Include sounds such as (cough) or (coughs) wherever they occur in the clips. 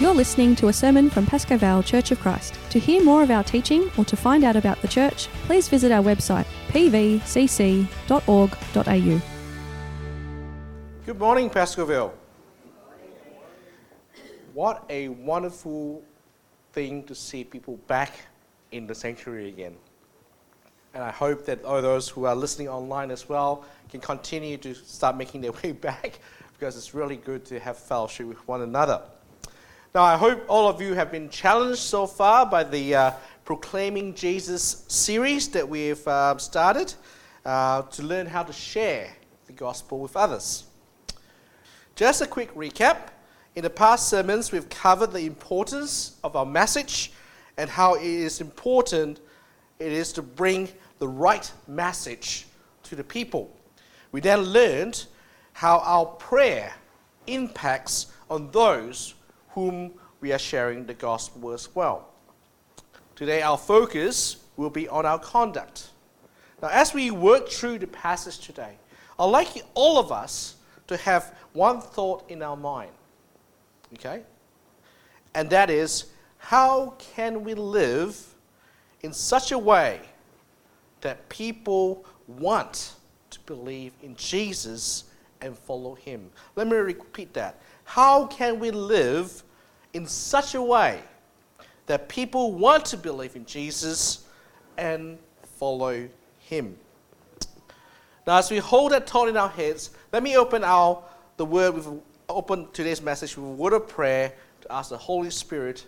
You're listening to a sermon from Pascoe Vale Church of Christ. To hear more of our teaching or to find out about the church, please visit our website pvcc.org.au. Good morning, Pascoe Vale. What a wonderful thing to see people back in the sanctuary again. And I hope that all those who are listening online as well can continue to start making their way (laughs) back because it's really good to have fellowship with one another. Now, I hope all of you have been challenged so far by the uh, Proclaiming Jesus series that we've uh, started uh, to learn how to share the gospel with others. Just a quick recap. In the past sermons, we've covered the importance of our message and how it is important it is to bring the right message to the people. We then learned how our prayer impacts on those whom we are sharing the gospel as well. Today, our focus will be on our conduct. Now, as we work through the passage today, I'd like all of us to have one thought in our mind. Okay? And that is how can we live in such a way that people want to believe in Jesus and follow him? Let me repeat that. How can we live in such a way that people want to believe in Jesus and follow him? Now, as we hold that thought in our heads, let me open our the word with open today's message with a word of prayer to ask the Holy Spirit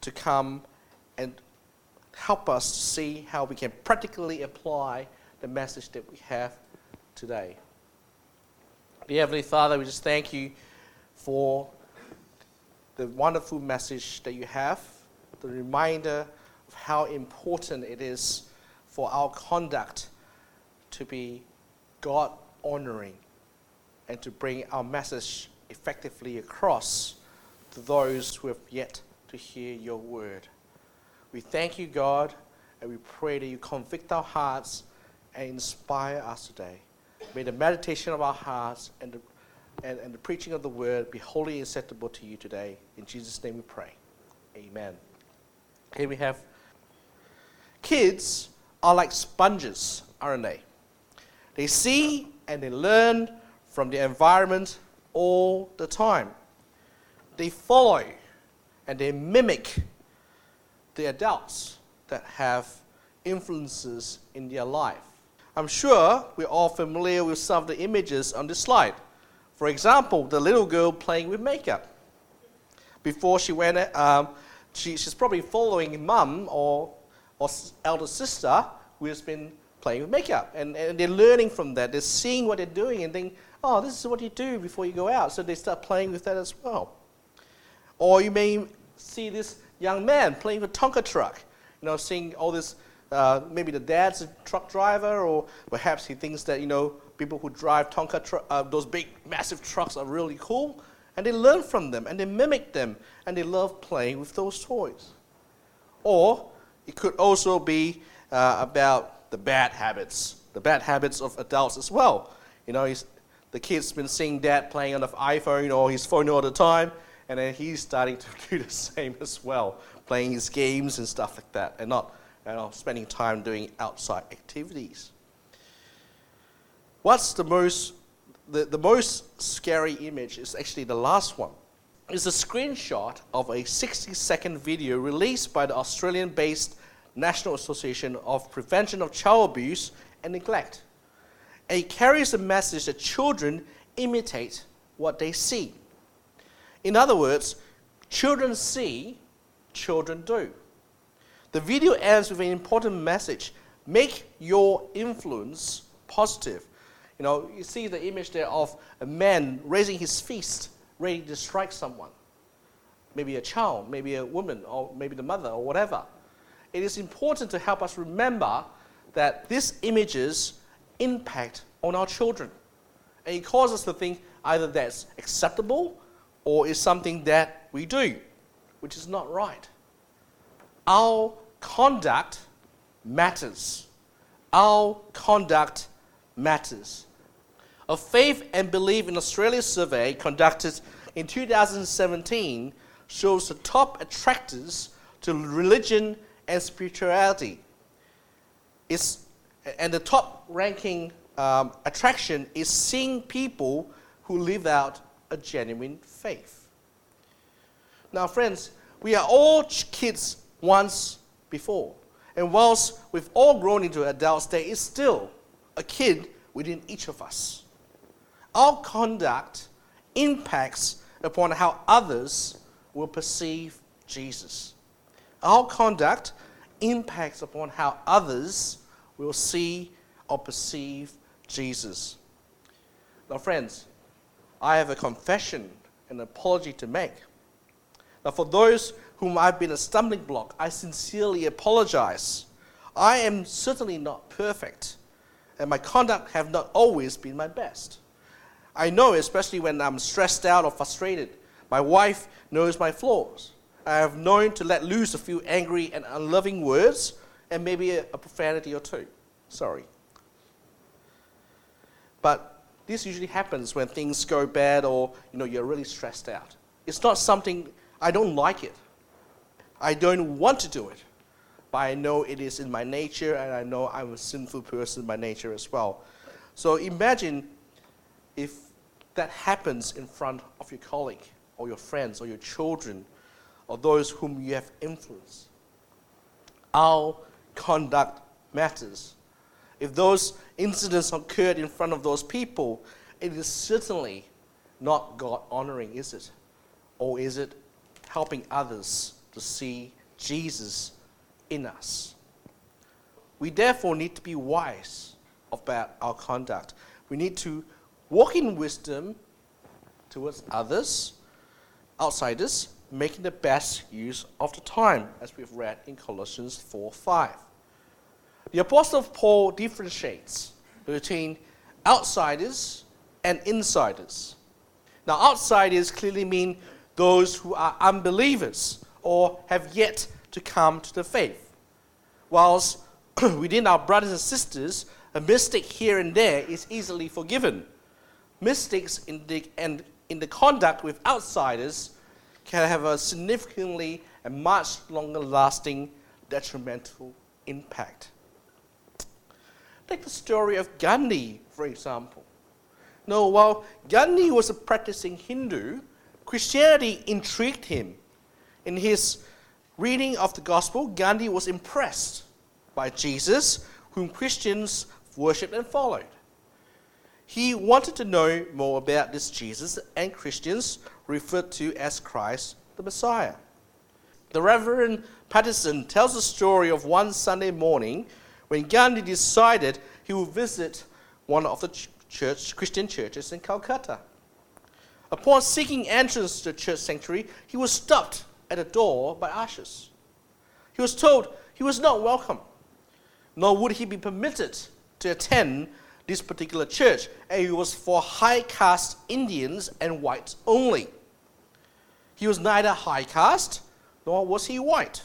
to come and help us to see how we can practically apply the message that we have today. Dear Heavenly Father, we just thank you for the wonderful message that you have, the reminder of how important it is for our conduct to be God honoring and to bring our message effectively across to those who have yet to hear your word. We thank you, God, and we pray that you convict our hearts and inspire us today. May the meditation of our hearts and the, and, and the preaching of the word be wholly acceptable to you today. In Jesus' name we pray. Amen. Here we have kids are like sponges, aren't they? They see and they learn from the environment all the time. They follow and they mimic the adults that have influences in their life. I'm sure we're all familiar with some of the images on this slide. For example, the little girl playing with makeup. Before she went, um, she, she's probably following mum or, or elder sister who has been playing with makeup. And, and they're learning from that. They're seeing what they're doing and think, oh, this is what you do before you go out. So they start playing with that as well. Or you may see this young man playing with a Tonka truck, you know, seeing all this, uh, maybe the dad's a truck driver, or perhaps he thinks that, you know, people who drive Tonka, tr- uh, those big, massive trucks are really cool. And they learn from them, and they mimic them, and they love playing with those toys. Or it could also be uh, about the bad habits, the bad habits of adults as well. You know, the kid's been seeing dad playing on the iPhone or his phone all the time, and then he's starting to (laughs) do the same as well, playing his games and stuff like that, and not you know, spending time doing outside activities. What's the most the, the most scary image is actually the last one. It's a screenshot of a 60 second video released by the Australian based National Association of Prevention of Child Abuse and Neglect. And it carries the message that children imitate what they see. In other words, children see, children do. The video ends with an important message make your influence positive. You know, you see the image there of a man raising his fist, ready to strike someone. Maybe a child, maybe a woman, or maybe the mother, or whatever. It is important to help us remember that these images impact on our children. And it causes us to think either that's acceptable or is something that we do, which is not right. Our conduct matters. Our conduct matters. A faith and belief in Australia survey conducted in 2017 shows the top attractors to religion and spirituality. It's, and the top ranking um, attraction is seeing people who live out a genuine faith. Now, friends, we are all kids once before. And whilst we've all grown into adults, there is still a kid within each of us. Our conduct impacts upon how others will perceive Jesus. Our conduct impacts upon how others will see or perceive Jesus. Now, friends, I have a confession and apology to make. Now, for those whom I've been a stumbling block, I sincerely apologize. I am certainly not perfect, and my conduct have not always been my best. I know, especially when I'm stressed out or frustrated, my wife knows my flaws. I have known to let loose a few angry and unloving words and maybe a, a profanity or two. Sorry. But this usually happens when things go bad or you know you're really stressed out. It's not something I don't like it. I don't want to do it. But I know it is in my nature and I know I'm a sinful person by nature as well. So imagine if that happens in front of your colleague or your friends or your children or those whom you have influenced. Our conduct matters. If those incidents occurred in front of those people, it is certainly not God honoring, is it? Or is it helping others to see Jesus in us? We therefore need to be wise about our conduct. We need to walk in wisdom towards others, outsiders, making the best use of the time, as we've read in Colossians 4 5. The Apostle Paul differentiates between outsiders and insiders. Now, outsiders clearly mean those who are unbelievers or have yet to come to the faith. Whilst (clears throat) within our brothers and sisters, a mistake here and there is easily forgiven. Mistakes in the, and in the conduct with outsiders can have a significantly and much longer lasting detrimental impact. Take the story of Gandhi, for example. No, while Gandhi was a practicing Hindu, Christianity intrigued him. In his reading of the gospel, Gandhi was impressed by Jesus, whom Christians worshipped and followed. He wanted to know more about this Jesus, and Christians referred to as Christ the Messiah. The Reverend Patterson tells the story of one Sunday morning when Gandhi decided he would visit one of the church, Christian churches in Calcutta. Upon seeking entrance to the church sanctuary, he was stopped at the door by ushers. He was told he was not welcome, nor would he be permitted to attend this particular church, and it was for high caste Indians and whites only. He was neither high caste nor was he white.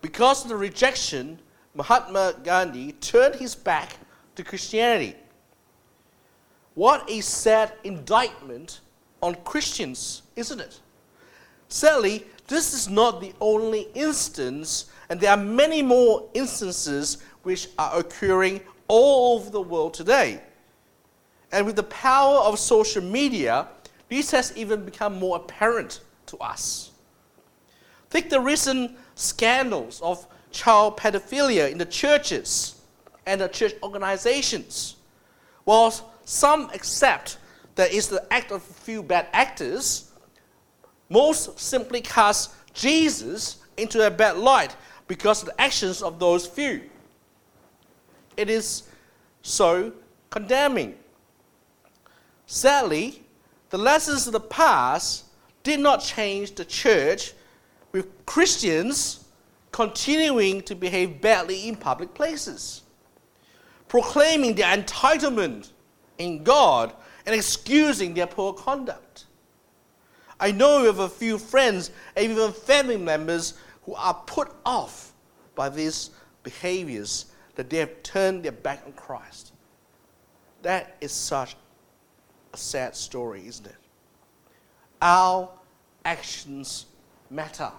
Because of the rejection, Mahatma Gandhi turned his back to Christianity. What a sad indictment on Christians, isn't it? Sadly, this is not the only instance, and there are many more instances which are occurring all over the world today. And with the power of social media, this has even become more apparent to us. Take the recent scandals of child pedophilia in the churches and the church organizations. While some accept that it's the act of a few bad actors, most simply cast Jesus into a bad light because of the actions of those few. It is so condemning. Sadly, the lessons of the past did not change the church, with Christians continuing to behave badly in public places, proclaiming their entitlement in God and excusing their poor conduct. I know of a few friends even family members who are put off by these behaviors that they have turned their back on Christ. That is such a sad story, isn't it? Our actions matter.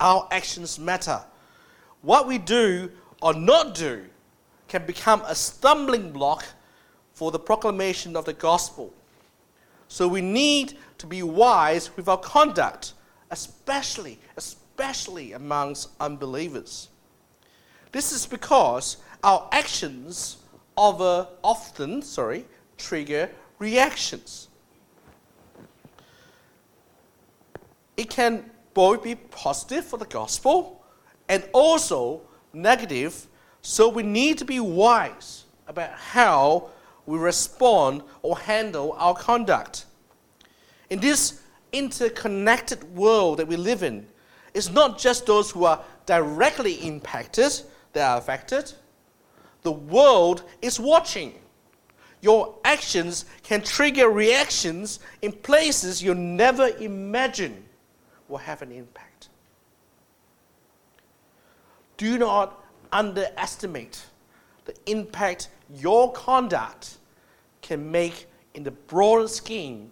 Our actions matter. What we do or not do can become a stumbling block for the proclamation of the gospel. So we need to be wise with our conduct, especially, especially amongst unbelievers. This is because our actions often, sorry, trigger reactions. It can both be positive for the gospel and also negative, so we need to be wise about how we respond or handle our conduct. In this interconnected world that we live in, it's not just those who are directly impacted that are affected. The world is watching. Your actions can trigger reactions in places you never imagined will have an impact. Do not underestimate the impact your conduct can make in the broader scheme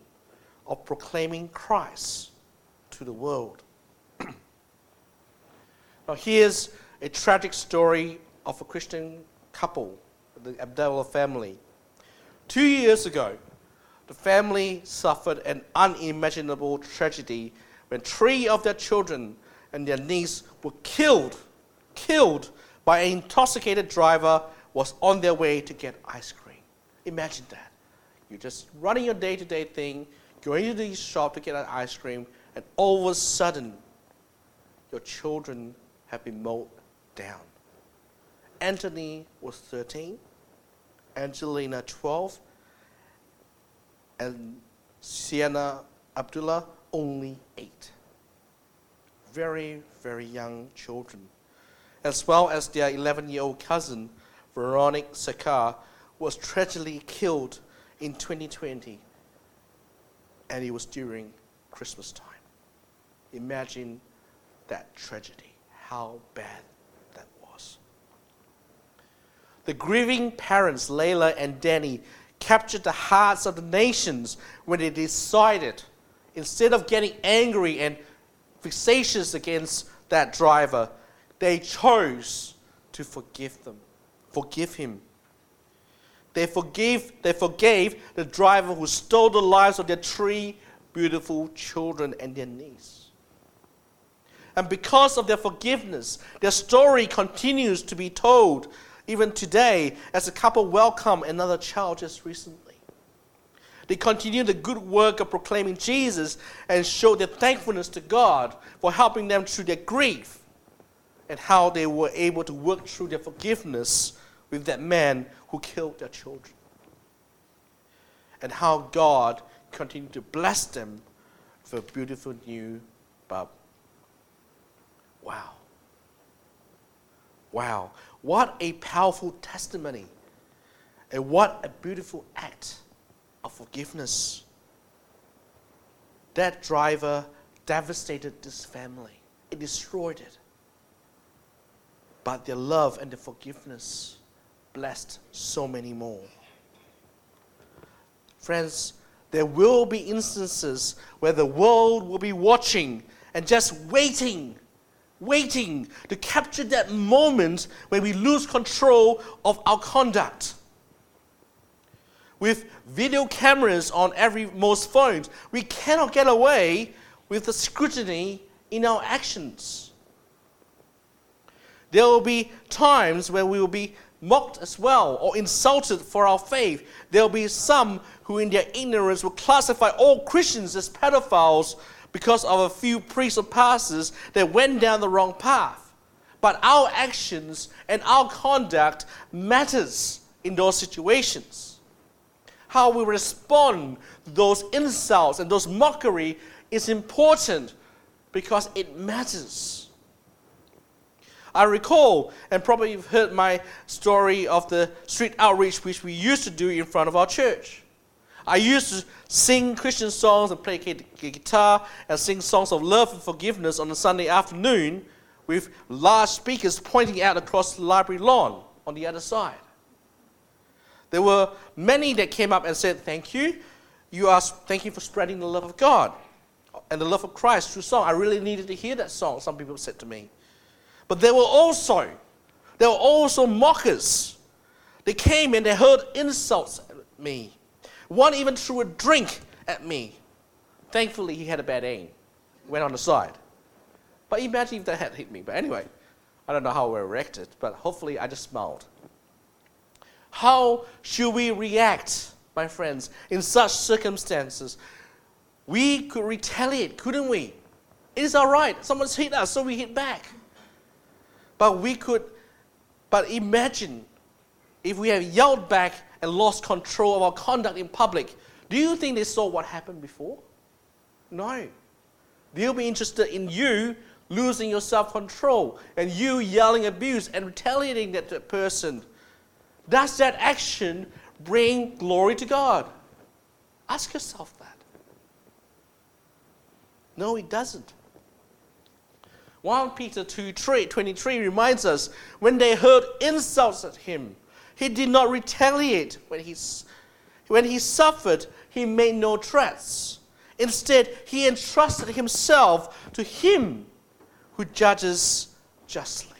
of proclaiming Christ to the world. (clears throat) now, here's a tragic story of a Christian couple, the Abdallah family. Two years ago, the family suffered an unimaginable tragedy when three of their children and their niece were killed, killed by an intoxicated driver was on their way to get ice cream. Imagine that. You're just running your day-to-day thing, going to the shop to get an ice cream, and all of a sudden, your children have been mowed down. Anthony was 13, Angelina 12, and Sienna Abdallah only 8. Very, very young children. As well as their 11 year old cousin, Veronique Sakr, was tragically killed in 2020, and it was during Christmas time. Imagine that tragedy, how bad that was. the grieving parents, Leila and Danny, captured the hearts of the nations when they decided, instead of getting angry and vexatious against that driver, they chose to forgive them, forgive him. They forgave, they forgave the driver who stole the lives of their three beautiful children and their niece. And because of their forgiveness, their story continues to be told even today, as a couple welcome another child just recently. They continue the good work of proclaiming Jesus and show their thankfulness to God for helping them through their grief and how they were able to work through their forgiveness with that man who killed their children. And how God continued to bless them with a beautiful new bub. Wow. Wow. What a powerful testimony. And what a beautiful act of forgiveness. That driver devastated this family, it destroyed it. But their love and their forgiveness blessed so many more. Friends, there will be instances where the world will be watching and just waiting waiting to capture that moment when we lose control of our conduct. With video cameras on every most phones, we cannot get away with the scrutiny in our actions. There will be times where we will be mocked as well or insulted for our faith. There will be some who, in their ignorance, will classify all Christians as pedophiles because of a few priests or pastors that went down the wrong path. But our actions and our conduct matters in those situations. How we respond to those insults and those mockery is important because it matters. I recall, and probably you've heard my story of the street outreach which we used to do in front of our church. I used to sing Christian songs and play guitar and sing songs of love and forgiveness on a Sunday afternoon with large speakers pointing out across the library lawn on the other side. There were many that came up and said, Thank you. You are thank you for spreading the love of God. and the love of Christ through song. I really needed to hear that song, some people said to me. But there were also, there were also mockers. They came and they hurled insults at me. One even threw a drink at me. Thankfully, he had a bad aim. Went on the side. But imagine if that had hit me. But anyway, I don't know how I reacted, but hopefully I just smiled. How should we react, my friends, in such circumstances? We could retaliate, couldn't we? It is all right. Someone's hit us, so we hit back. But we could, but imagine if we have yelled back and lost control of our conduct in public. Do you think they saw what happened before? No. They'll be interested in you losing your self control and you yelling abuse and retaliating that person. Does that action bring glory to God? Ask yourself that. No, it doesn't. 1 Peter 2 3, 23 reminds us when they heard insults at him, he did not retaliate. When he, when he suffered, he made no threats. Instead, he entrusted himself to him who judges justly.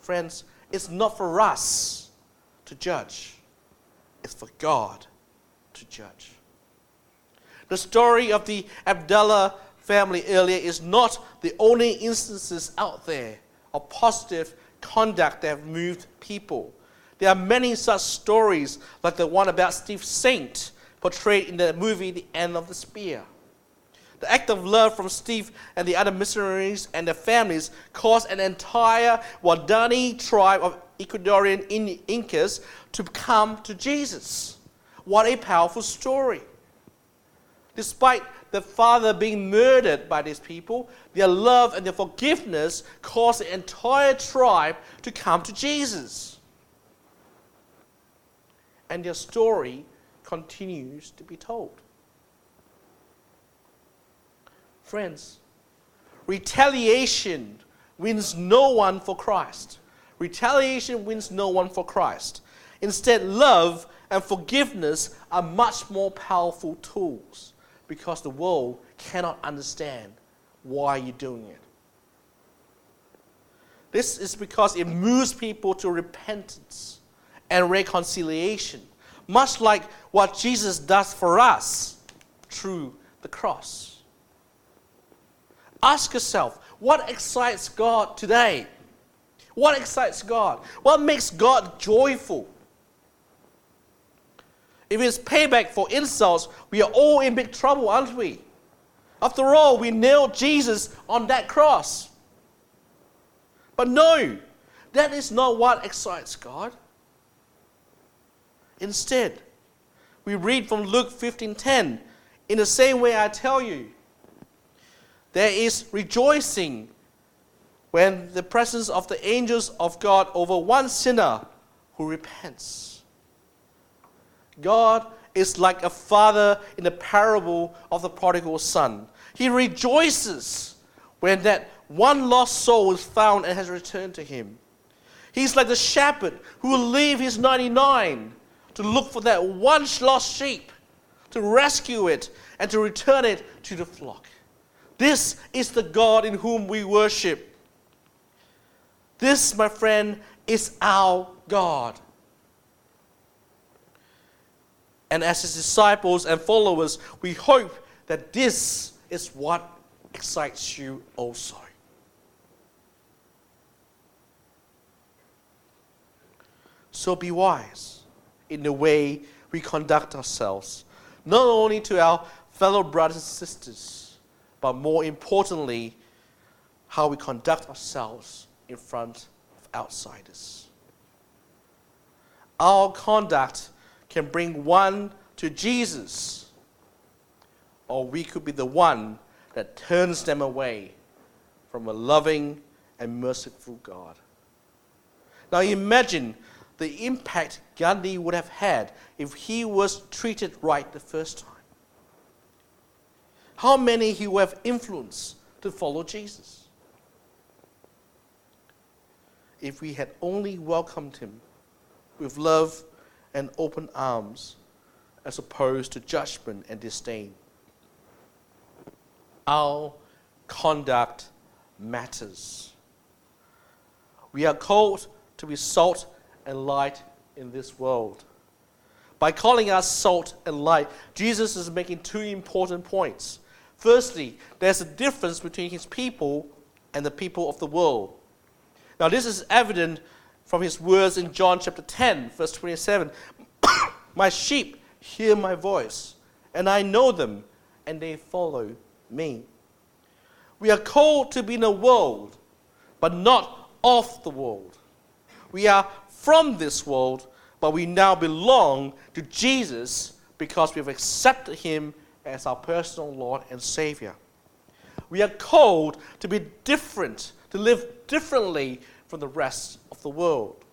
Friends, it's not for us to judge, it's for God to judge. The story of the Abdallah family earlier is not the only instances out there of positive conduct that have moved people. There are many such stories, like the one about Steve Saint, portrayed in the movie The End of the Spear. The act of love from Steve and the other missionaries and their families caused an entire Waodani tribe of Ecuadorian Incas to come to Jesus. What a powerful story. Despite the father being murdered by these people, their love and their forgiveness caused the entire tribe to come to Jesus. And their story continues to be told. Friends, retaliation wins no one for Christ. Retaliation wins no one for Christ. Instead, love and forgiveness are much more powerful tools because the world cannot understand why you're doing it. This is because it moves people to repentance and reconciliation, much like what Jesus does for us through the cross. Ask yourself, what excites God today? What excites God? What makes God joyful? If it's payback for insults, we are all in big trouble, aren't we? After all, we nailed Jesus on that cross. But no, that is not what excites God. Instead, we read from Luke 15:10, in the same way I tell you, there is rejoicing when the presence of the angels of God over one sinner who repents. God is like a father in the parable of the prodigal son. He rejoices when that one lost soul is found and has returned to him. He's like the shepherd who will leave his 99 to look for that one lost sheep, to rescue it, and to return it to the flock. This is the God in whom we worship. This, my friend, is our God. And as his disciples and followers, we hope that this is what excites you also. So be wise in the way we conduct ourselves, not only to our fellow brothers and sisters but more importantly, how we conduct ourselves in front of outsiders. Our conduct can bring one to Jesus, or we could be the one that turns them away from a loving and merciful God. Now imagine the impact Gandhi would have had if he was treated right the first time how many he would have influenced to follow Jesus. If we had only welcomed him with love and open arms as opposed to judgment and disdain. our conduct matters. We are called to be salt and light in this world. By calling us salt and light, Jesus is making two important points. Firstly, there's a difference between his people and the people of the world. Now, this is evident from his words in John chapter 10, verse 27. (coughs) my sheep hear my voice, and I know them, and they follow me. We are called to be in the world, but not of the world. We are from this world, but we now belong to Jesus because we have accepted him as our personal Lord and Savior. We are called to be different, to live differently from the rest of the world.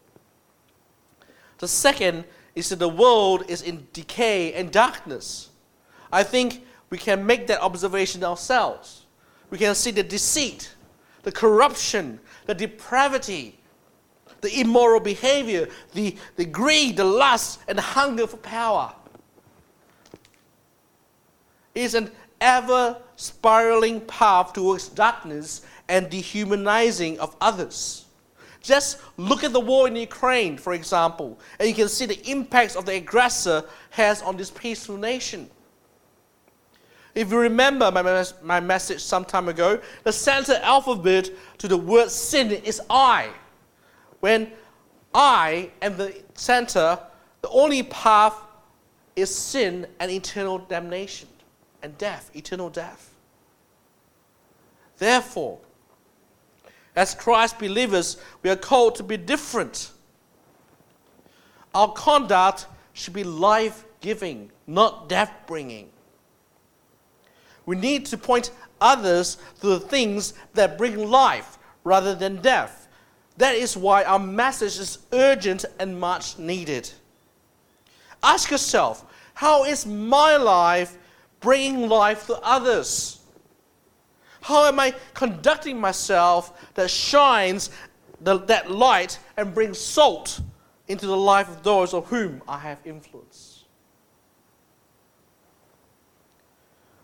The second is that the world is in decay and darkness. I think we can make that observation ourselves. We can see the deceit, the corruption, the depravity, the immoral behavior, the, the greed, the lust, and the hunger for power. It is an ever spiraling path towards darkness and dehumanizing of others. Just look at the war in Ukraine, for example, and you can see the impacts of the aggressor has on this peaceful nation. If you remember my, my message some time ago, the center alphabet to the word sin is I. When I am the center, the only path is sin and eternal damnation and death, eternal death. Therefore, as Christ believers, we are called to be different. Our conduct should be life giving, not death bringing. We need to point others to the things that bring life rather than death. That is why our message is urgent and much needed. Ask yourself how is my life bringing life to others? How am I conducting myself that shines the, that light and brings salt into the life of those of whom I have influence?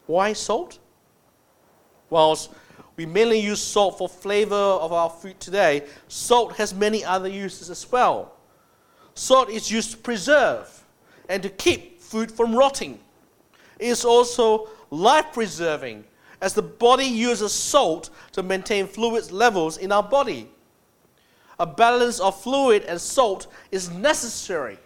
Why salt? Whilst we mainly use salt for flavor of our food today, salt has many other uses as well. Salt is used to preserve and to keep food from rotting. It is also life preserving as the body uses salt to maintain fluid levels in our body. A balance of fluid and salt is necessary,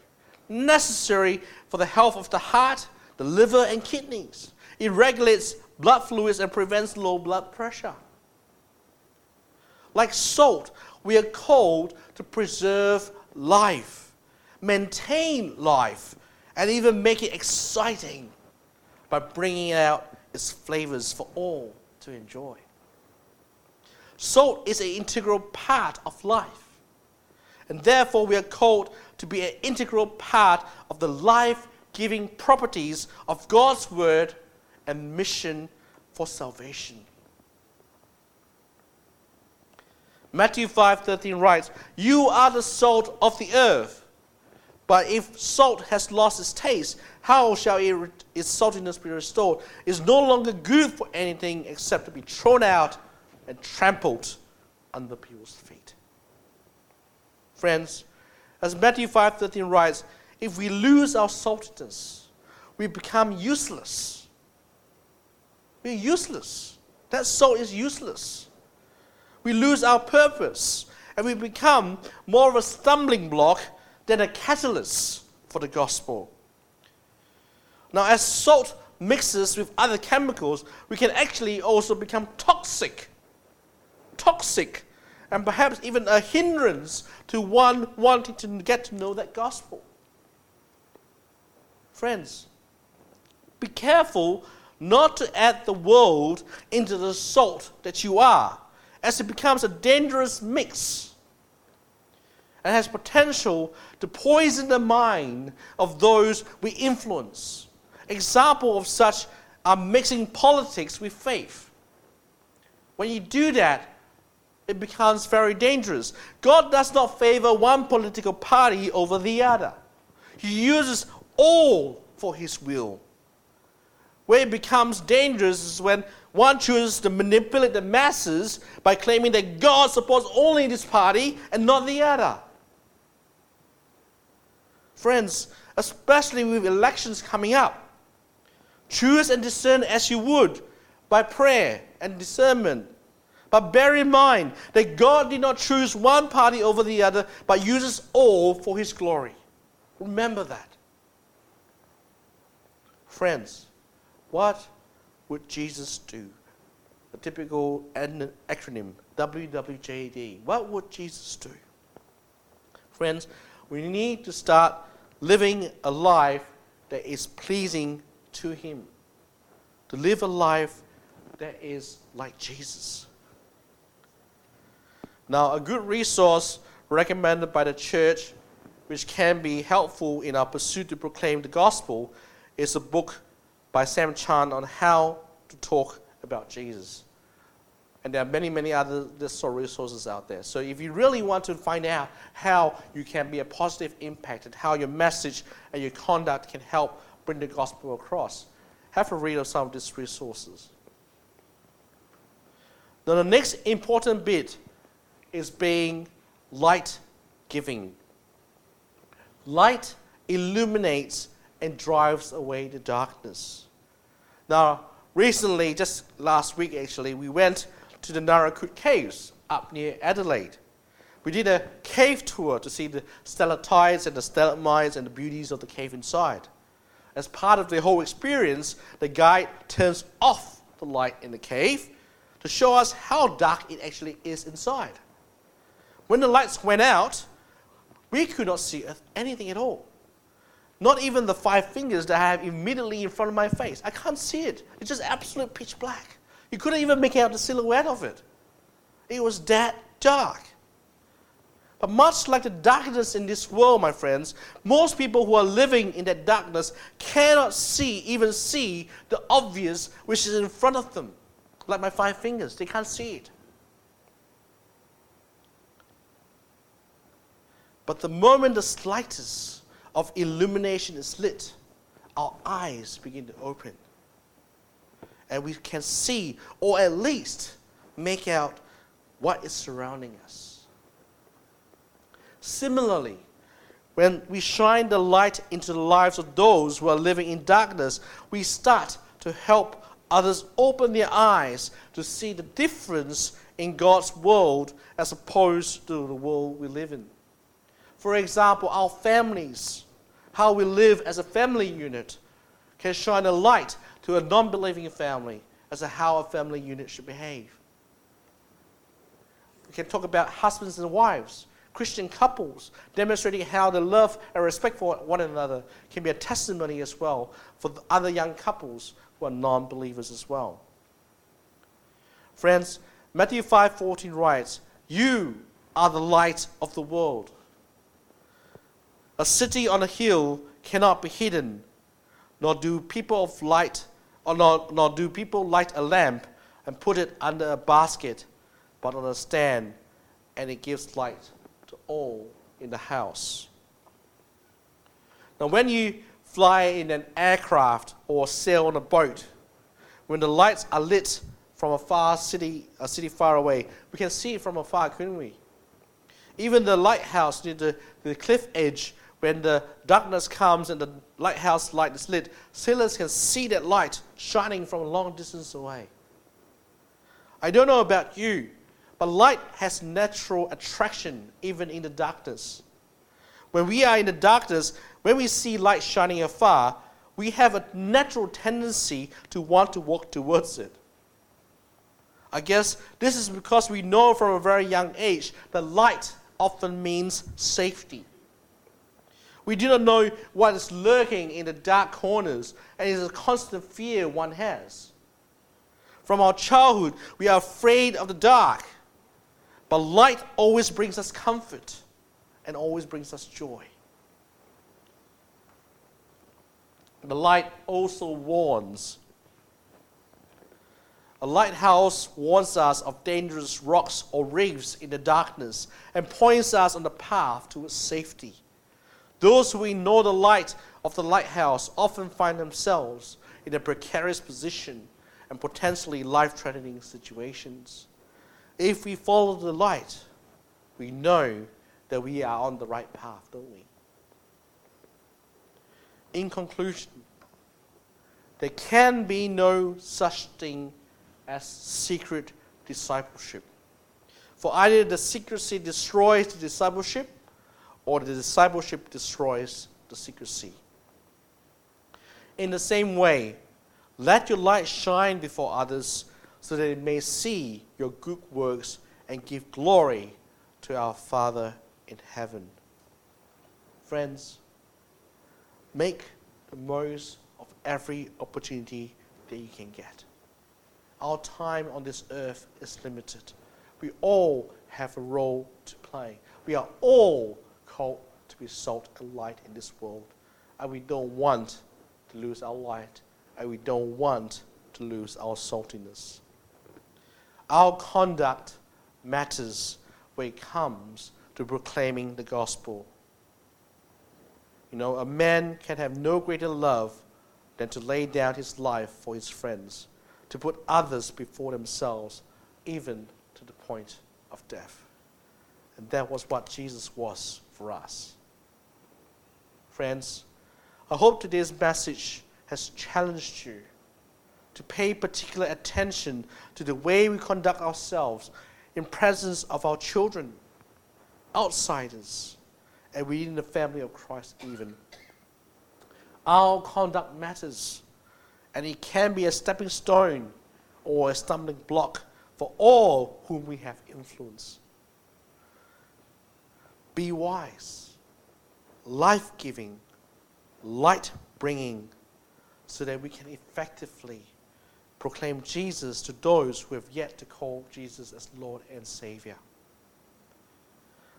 necessary for the health of the heart, the liver, and kidneys. It regulates blood fluids and prevents low blood pressure. Like salt, we are called to preserve life, maintain life, and even make it exciting by bringing out its flavors for all to enjoy. Salt is an integral part of life. And therefore, we are called to be an integral part of the life giving properties of God's Word and mission for salvation. Matthew 5:13 writes, "You are the salt of the earth. But if salt has lost its taste, how shall it, its saltiness be restored? It is no longer good for anything except to be thrown out and trampled under people's feet. Friends, as Matthew 5:13 writes, if we lose our saltiness, we become useless. We're useless. That salt is useless. We lose our purpose and we become more of a stumbling block than a catalyst for the gospel. Now, as salt mixes with other chemicals, we can actually also become toxic. Toxic, and perhaps even a hindrance to one wanting to get to know that gospel. Friends, be careful not to add the world into the salt that you are, as it becomes a dangerous mix and has potential to poison the mind of those we influence. Example of such are mixing politics with faith. When you do that, it becomes very dangerous. God does not favor one political party over the other. He uses all for his will. Where it becomes dangerous is when One chooses to manipulate the masses by claiming that God supports only this party and not the other. Friends, especially with elections coming up, choose and discern as you would by prayer and discernment. But bear in mind that God did not choose one party over the other, but uses all for His glory. Remember that. Friends, what would Jesus do? The typical acronym WWJD. What would Jesus do? Friends, we need to start living a life that is pleasing to Him. To live a life that is like Jesus. Now, a good resource recommended by the church, which can be helpful in our pursuit to proclaim the gospel, is a book by Sam Chan on how to talk about Jesus. And there are many, many other of resources out there. So if you really want to find out how you can be a positive impact and how your message and your conduct can help bring the gospel across, have a read of some of these resources. Now, the next important bit is being light giving. Light illuminates and drives away the darkness. Now, recently, just last week actually, we went to the Naracoorte Caves up near Adelaide. We did a cave tour to see the stalactites and the stalagmites and the beauties of the cave inside. As part of the whole experience, the guide turns off the light in the cave to show us how dark it actually is inside. When the lights went out, we could not see anything at all. Not even the five fingers that I have immediately in front of my face. I can't see it. It's just absolute pitch black. You couldn't even make out the silhouette of it. It was that dark. But much like the darkness in this world, my friends, most people who are living in that darkness cannot see, even see, the obvious which is in front of them. Like my five fingers, they can't see it. But the moment the slightest of illumination is lit, our eyes begin to open. And we can see, or at least make out, what is surrounding us. Similarly, when we shine the light into the lives of those who are living in darkness, we start to help others open their eyes to see the difference in God's world as opposed to the world we live in. For example, our families, how we live as a family unit, can shine a light to a non believing family as to how a family unit should behave. We can talk about husbands and wives, Christian couples, demonstrating how the love and respect for one another can be a testimony as well for other young couples who are non believers as well. Friends, Matthew 5:14 writes, "You are the light of the world." A city on a hill cannot be hidden, nor do people of light, or nor, nor do people light a lamp and put it under a basket, but on a stand, and it gives light to all in the house. Now, when you fly in an aircraft or sail on a boat, when the lights are lit from a far city, a city far away, we can see it from afar, couldn't we? Even the lighthouse near the, the cliff edge when the darkness comes and the lighthouse light is lit, sailors can see that light shining from a long distance away. I don't know about you, but light has natural attraction even in the darkness. When we are in the darkness, when we see light shining afar, we have a natural tendency to want to walk towards it. I guess this is because we know from a very young age that light often means safety. We do not know what is lurking in the dark corners, and it is a constant fear one has. From our childhood, we are afraid of the dark, but light always brings us comfort and always brings us joy. The light also warns. A lighthouse warns us of dangerous rocks or reefs in the darkness and points us on the path towards safety. Those who ignore the light of the lighthouse often find themselves in a precarious position and potentially life threatening situations. If we follow the light, we know that we are on the right path, don't we? In conclusion, there can be no such thing as secret discipleship. For either the secrecy destroys the discipleship, or the discipleship destroys the secrecy. In the same way, let your light shine before others so that they may see your good works and give glory to our Father in heaven. Friends, make the most of every opportunity that you can get. Our time on this earth is limited. We all have a role to play. We are all called to be salt and light in this world. And we don't want to lose our light. And we don't want to lose our saltiness. Our conduct matters when it comes to proclaiming the gospel. You know, a man can have no greater love than to lay down his life for his friends, to put others before themselves, even to the point of death. And that was what Jesus was for us. Friends, I hope today's message has challenged you to pay particular attention to the way we conduct ourselves in presence of our children, outsiders, and within the family of Christ even. Our conduct matters, and it can be a stepping stone or a stumbling block for all whom we have influence. Be wise, life giving, light bringing, so that we can effectively proclaim Jesus to those who have yet to call Jesus as Lord and Savior.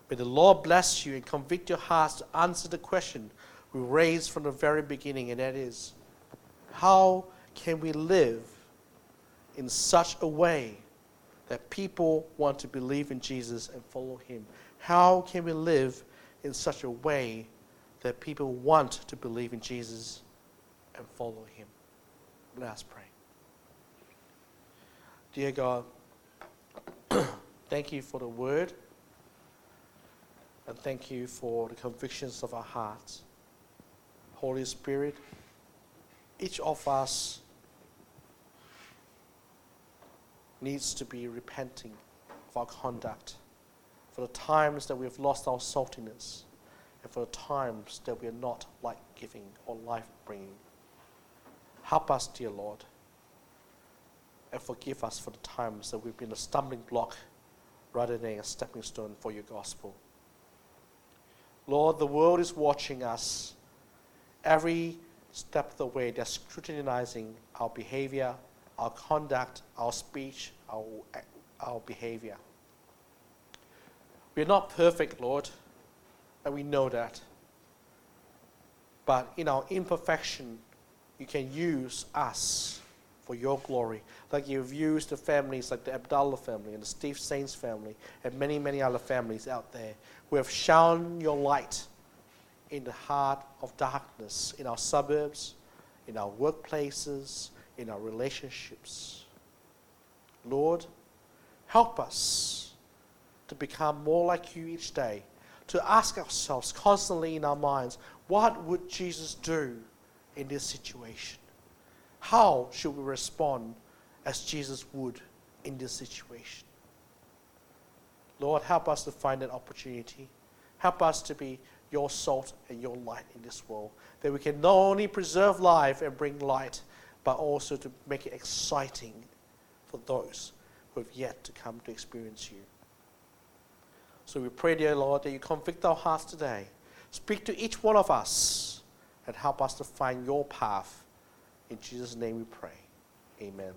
May the Lord bless you and convict your hearts to answer the question we raised from the very beginning, and that is how can we live in such a way that people want to believe in Jesus and follow Him? How can we live in such a way that people want to believe in Jesus and follow Him? Let us pray. Dear God, (clears throat) thank you for the word and thank you for the convictions of our hearts. Holy Spirit, each of us needs to be repenting of our conduct for the times that we have lost our saltiness and for the times that we are not life giving or life bringing. Help us, dear Lord and forgive us for the times that we've been a stumbling block rather than a stepping stone for your gospel. Lord, the world is watching us every step of the way. They're scrutinizing our behavior, our conduct, our speech, our, our behavior. We're not perfect, Lord, and we know that. But in our imperfection, you can use us for your glory. Like you've used the families like the Abdallah family and the Steve Saint's family and many, many other families out there who have shone your light in the heart of darkness in our suburbs, in our workplaces, in our relationships. Lord, help us to become more like you each day, to ask ourselves constantly in our minds, what would Jesus do in this situation? How should we respond as Jesus would in this situation? Lord, help us to find that opportunity. Help us to be your salt and your light in this world. That we can not only preserve life and bring light, but also to make it exciting for those who have yet to come to experience you. So we pray, dear Lord, that you convict our hearts today. Speak to each one of us and help us to find your path in Jesus' name we pray. Amen.